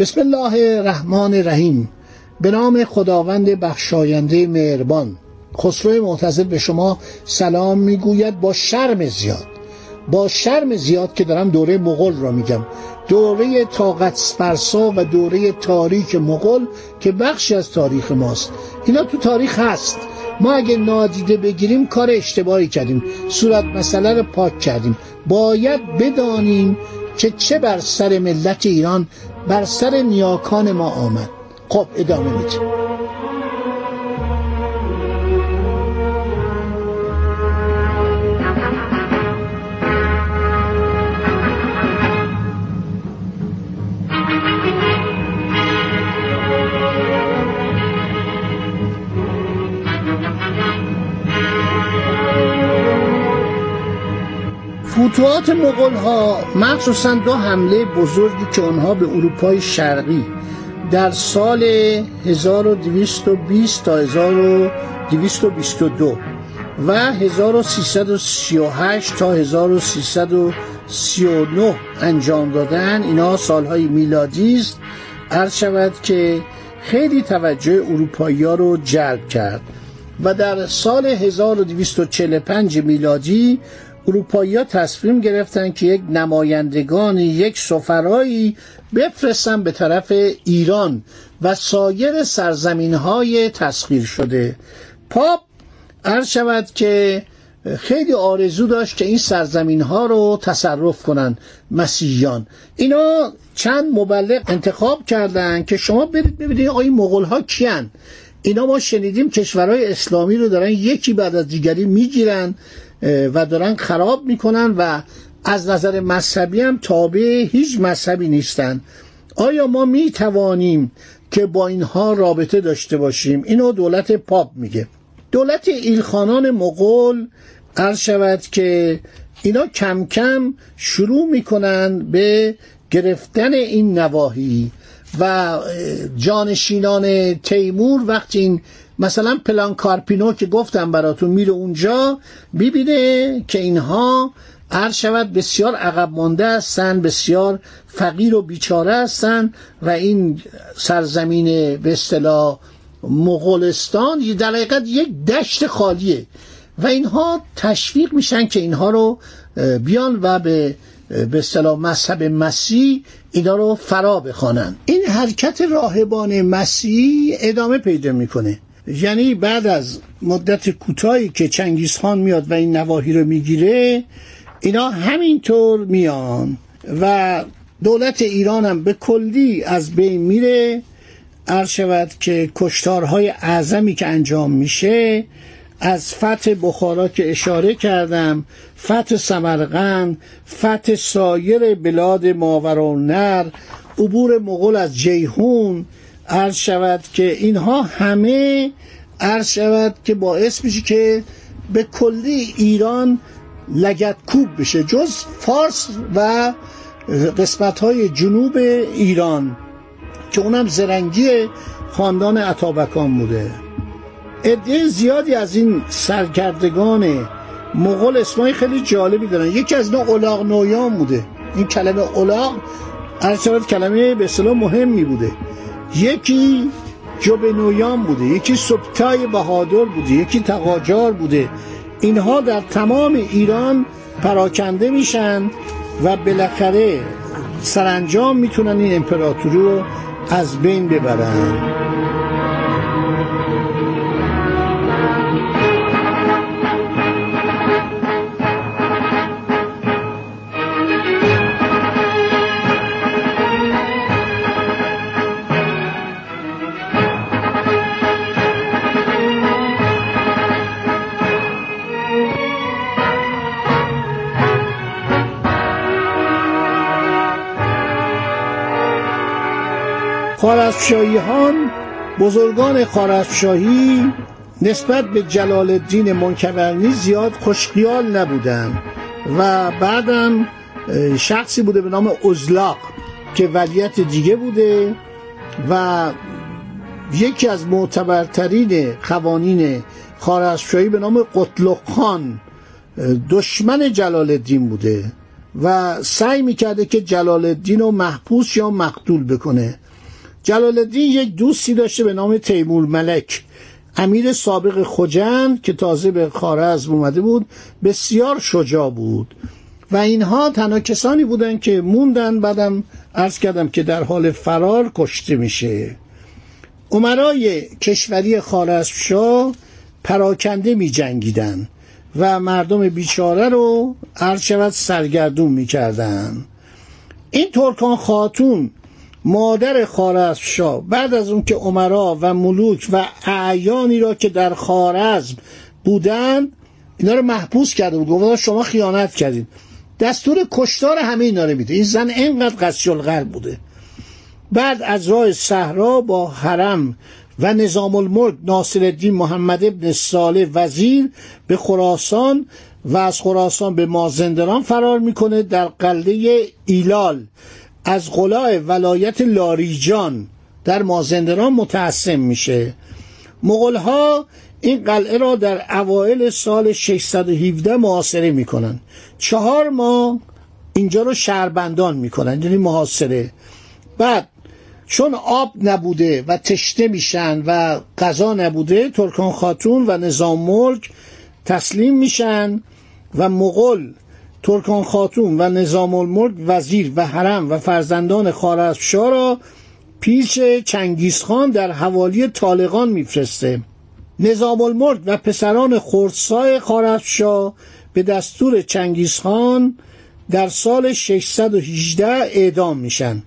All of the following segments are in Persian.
بسم الله الرحمن الرحیم. به نام خداوند بخشاینده مهربان. خسرو معتزد به شما سلام می‌گوید با شرم زیاد. با شرم زیاد که دارم دوره مغول را میگم. دوره طاقت فرسا و دوره تاریک مغول که بخشی از تاریخ ماست. اینا تو تاریخ هست. ما اگه نادیده بگیریم کار اشتباهی کردیم. صورت مسئله رو پاک کردیم. باید بدانیم که چه بر سر ملت ایران بر سر نیاکان ما آمد. خب ادامه میدیم. فتوحات مغول ها مخصوصا دو حمله بزرگی که آنها به اروپای شرقی در سال 1220 تا 1222 و 1338 تا 1339 انجام دادن اینا سالهای میلادی است. عرض شود که خیلی توجه اروپایی ها رو جلب کرد و در سال 1245 میلادی اروپایی ها تصمیم گرفتن که یک نمایندگان یک سفرایی بفرستن به طرف ایران و سایر سرزمین های تسخیر شده. پاپ عرض شود که خیلی آرزو داشت که این سرزمین ها رو تصرف کنن. مسیحیان. اینا چند مبلغ انتخاب کردن که شما برید ببینید آقای مغول ها کیان. اینا ما شنیدیم کشورهای اسلامی رو دارن یکی بعد از دیگری می‌گیرن. و دارن خراب می‌کنن و از نظر مذهبی هم تابع هیچ مذهبی نیستن. آیا ما می توانیم که با اینها رابطه داشته باشیم؟ اینو دولت پاپ میگه. دولت ایلخانان مغول عرض شود که اینا کم کم شروع می‌کنن به گرفتن این نواحی و جانشینان تیمور وقتی این مثلا پلان کارپینو که گفتم براتون میره اونجا ببینه که اینها عرض شود بسیار عقب مانده هستن بسیار فقیر و بیچاره هستن و این سرزمین به اصطلاح مغولستان در حقیقت یک دشت خالیه و اینها تشویق میشن که اینها رو بیان و به به اصطلاح مذهب مسیح اینا رو فرا بخوانن. این حرکت راهبان مسیح ادامه پیدا می‌کنه. یعنی بعد از مدت کوتاهی که چنگیز خان میاد و این نواحی رو می‌گیره اینا همینطور میان و دولت ایران هم به کلی از بین میره. عرض شود که کشتارهای اعظمی که انجام میشه از فتح بخارا که اشاره کردم فتح سمرقند فتح سایر بلاد ماورالنر عبور مغول از جیهون عرض شود که اینها همه عرض شود که باعث میشه که به کلی ایران لگت کوب بشه جز فارس و قسمت های جنوب ایران که اونم زرنگی خاندان عطابکان بوده. عده زیادی از این سرکردگان مغول اسمای خیلی جالبی دارن. یکی از اینا اولاغ نویان بوده. این کلمه اولاغ عرض کلمه به اصطلاح مهمی بوده. یکی جوبنویان بوده یکی سبتای بهادر بوده یکی تقاجار بوده. اینها در تمام ایران پراکنده میشن و بالاخره سرانجام می‌تونن این امپراتوری رو از بین ببرن. خارزمشاهیان بزرگان خارزمشاهی نسبت به جلال الدین منکبرنی زیاد خوشخیال نبودن و بعدم شخصی بوده به نام ازلاق که ولیت دیگه بوده و یکی از معتبرترین قوانین خارزمشاهی به نام قطلق خان دشمن جلال الدین بوده و سعی می‌کرده که جلال الدین رو محبوس یا مقتول بکنه. جلال الدین یک دوستی داشته به نام تیمور ملک. امیر سابق خجند که تازه به خارزم اومده بود بسیار شجاع بود. و اینها تنها کسانی بودن که موندن بعدم عرض کردم که در حال فرار کشته میشه. عمرای کشوری خارزمشاه پراکنده می جنگیدن و مردم بیچاره رو عرض شود سرگردون می کردن. این ترکان خاتون مادر خارزمشاه بعد از اون که عمرا و ملوک و اعیانی را که در خارزم بودند اینا رو محبوس کرده بود. گفت شما خیانت کردید. دستور کشتار همه اینا رو میده. این زن اینقدر قسی القلب بوده. بعد از راه صحرا با حرم و نظام الملک ناصر الدین محمد ابن صالح وزیر به خراسان و از خراسان به مازندران فرار می‌کنه در قلعه ایلال. از قلاع ولایت لاریجان در مازندران متعصم میشه. مغلها این قلعه را در اوایل سال 617 محاصره می‌کنن. چهار ماه اینجا رو شهربندان می‌کنن یعنی محاصره. بعد چون آب نبوده و تشنه میشن و غذا نبوده ترکان خاتون و نظام ملک تسلیم میشن و مغل ترکان خاتون و نظام الملک وزیر و حرم و فرزندان خارزمشاه را پیش چنگیزخان در حوالی طالقان میفرسته. نظام الملک و پسران خردسای خارزمشاه به دستور چنگیزخان در سال 618 اعدام میشن.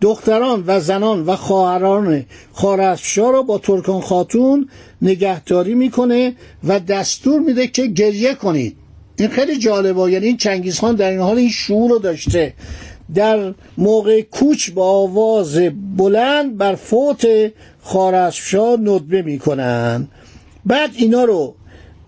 دختران و زنان و خواهران خارزمشاه را با ترکان خاتون نگهداری می‌کنه و دستور میده که گریه کنید. این خیلی جالبه. یعنی این چنگیز خان در این حال این شعور رو داشته. در موقع کوچ با آواز بلند بر فوت خارزمشاه ندبه می‌کنن. بعد اینا رو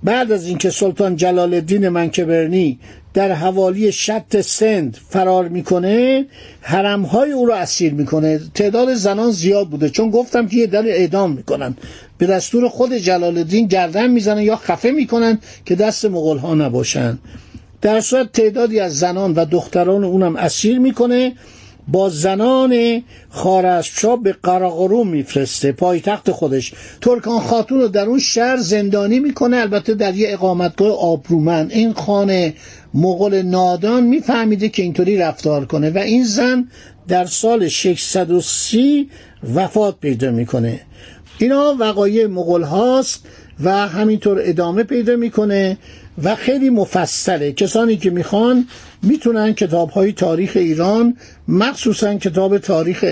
بعد از اینکه سلطان جلال الدین منکبرنی در حوالی شط سند فرار می‌کنه حرمهای او رو اسیر می‌کنه. تعداد زنان زیاد بوده چون گفتم که یه در اعدام می‌کنن. به دستور خود جلال الدین گردن می‌زنن یا خفه می‌کنن که دست مغول ها نباشن. در صورت تعدادی از زنان و دختران اونم اسیر می‌کنه. با زنان خارزمشاه به قراقروم میفرسته پایتخت خودش. ترکان خاتون رو در اون شهر زندانی می‌کنه البته در یه اقامتگاه آبرومند. این خانه مغول نادان میفهمیده که اینطوری رفتار کنه و این زن در سال 630 وفات پیدا می‌کنه. اینا وقایع مغول هاست و همینطور ادامه پیدا می‌کنه و خیلی مفصله. کسانی که می‌خوان می‌تونن کتاب های تاریخ ایران مخصوصا کتاب تاریخ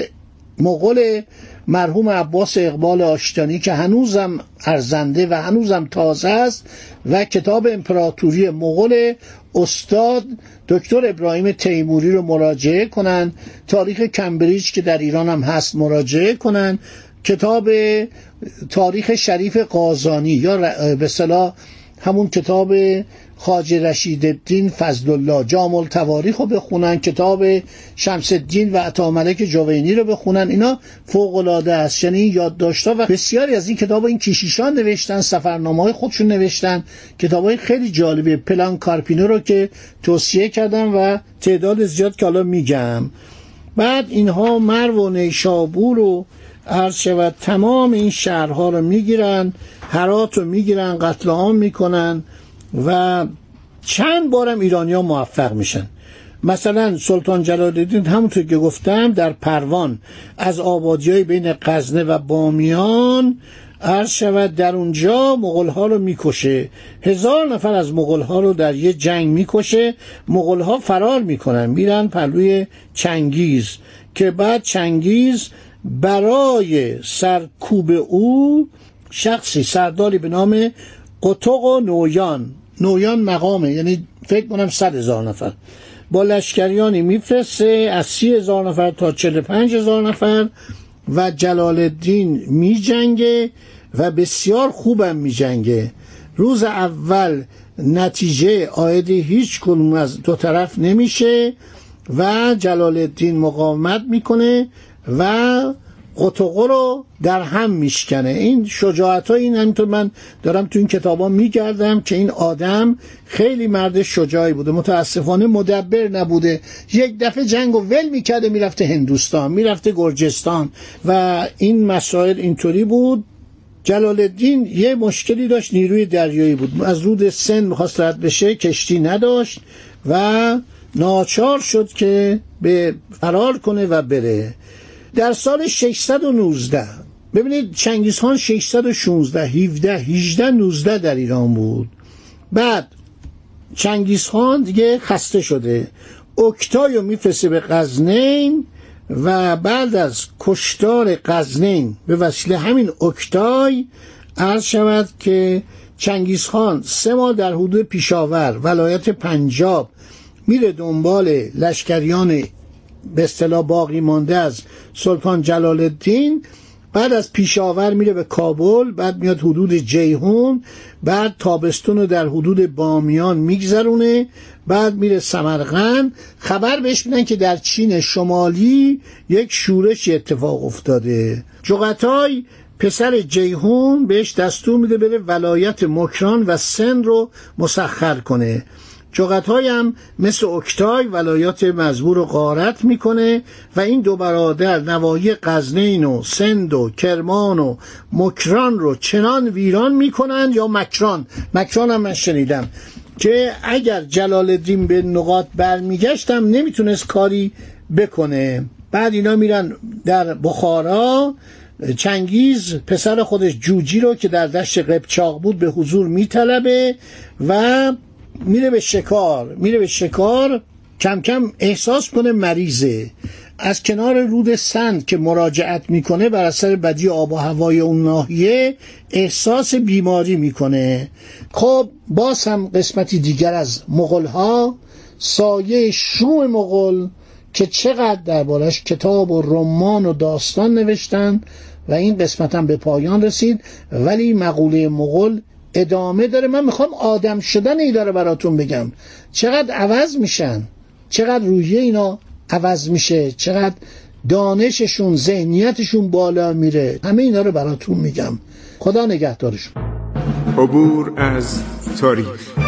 مغول مرحوم عباس اقبال آشتانی که هنوزم ارزنده و هنوزم تازه است و کتاب امپراتوری مغول استاد دکتر ابراهیم تیموری رو مراجعه کنن. تاریخ کمبریج که در ایران هم هست مراجعه کنن. کتاب تاریخ شریف قازانی یا به صلاح همون کتاب خاج رشید الدین فضل الله جامل تواریخ رو بخونن کتاب شمس الدین و عطاملک جوینی رو بخونن. اینا فوق العاده است. یعنی این یادداشت‌ها و بسیاری از این کتاب این کشیشان نوشتن سفرنامه های خودشون نوشتن. کتاب های خیلی جالبه. پلان کارپینو رو که توصیه کردم و تعداد زیاد که حالا میگم. بعد اینها مرو و نیشابور و عرض شود تمام این شهرها رو می‌گیرن هرات رو می‌گیرن قتل عام می‌کنن. و چند بارم ایرانیا موفق میشن. مثلا سلطان جلال الدین همونطور که گفتم در پروان از آبادی های بین قزنه و بامیان عرض شود در اونجا مغول ها رو می‌کشه. هزار نفر از مغول ها رو در یه جنگ می‌کشه. مغول ها فرار می‌کنن میرن پلوی چنگیز که بعد چنگیز برای سرکوب او شخصی سرداری به نام قطق و نویان نویان مقامه. یعنی فکر کنم صد هزار نفر. با لشکریانی میفرسته از سی هزار نفر تا چل پنج هزار نفر و جلال الدین می جنگه و بسیار خوبم می جنگه روز اول نتیجه آید هیچ کدوم از دو طرف نمیشه و جلال الدین مقاومت می‌کنه و قطقه رو در هم میشکنه. این شجاعت ها این همینطور من دارم تو این کتابا میگردم که این آدم خیلی مرد شجاعی بوده متاسفانه مدبر نبوده. یک دفعه جنگ و ول می‌کرده می‌رفته هندوستان می‌رفته گرجستان و این مسائل اینطوری بود. جلال الدین یه مشکلی داشت نیروی دریایی بود. از رود سن می‌خواست رد بشه کشتی نداشت و ناچار شد که به فرار کنه و بره. در سال 619 ببینید چنگیز خان 616 17 18 19 در ایران بود. بعد چنگیز خان دیگه خسته شده. اکتای رو میفرسته به غزنین و بعد از کشتار قزنین به وسیله همین اکتای عرض شود که چنگیز خان سه ماه در حدود پیشاور ولایت پنجاب میره دنبال لشکریان به اصطلاح باقی مانده از سلطان جلال الدین بعد از پیشاور میره به کابل بعد میاد حدود جیهون بعد تابستون رو در حدود بامیان میگذرونه بعد میره سمرقند. خبر بهش میدن که در چین شمالی یک شورش اتفاق افتاده. جغتای پسر جیهون بهش دستور میده بره ولایت مکران و سن رو مسخر کنه. جغتای هم مثل اکتای ولایات مزبور رو غارت می‌کنه و این دو برادر نواحی قزنین و سند و کرمان و مکران رو چنان ویران می‌کنن یا مکران؟ مکران هم من شنیدم که اگر جلال الدین به نقاط برمیگشتم نمی‌تونست کاری بکنه. بعد اینا میرن در بخارا. چنگیز پسر خودش جوجی رو که در دشت قبچاق بود به حضور میطلبه و میره به شکار میره به شکار کم کم احساس کنه مریضه. از کنار رود سند که مراجعت می‌کنه بر اثر بدی آب و هوای اون ناحیه احساس بیماری می‌کنه. خب باز هم قسمتی دیگر از مغل ها سایه شوم مغل که چقدر دربارش کتاب و رمان و داستان نوشتن و این قسمت هم به پایان رسید. ولی مقوله مغل ادامه داره. من می‌خوام آدم شدن داره براتون بگم. چقدر عوض میشن؟ چقدر رویه اینا عوض میشه؟ چقدر دانششون ذهنیتشون بالا میره؟ همه اینا رو براتون میگم. خدا نگهدارشون. عبور از تاریخ.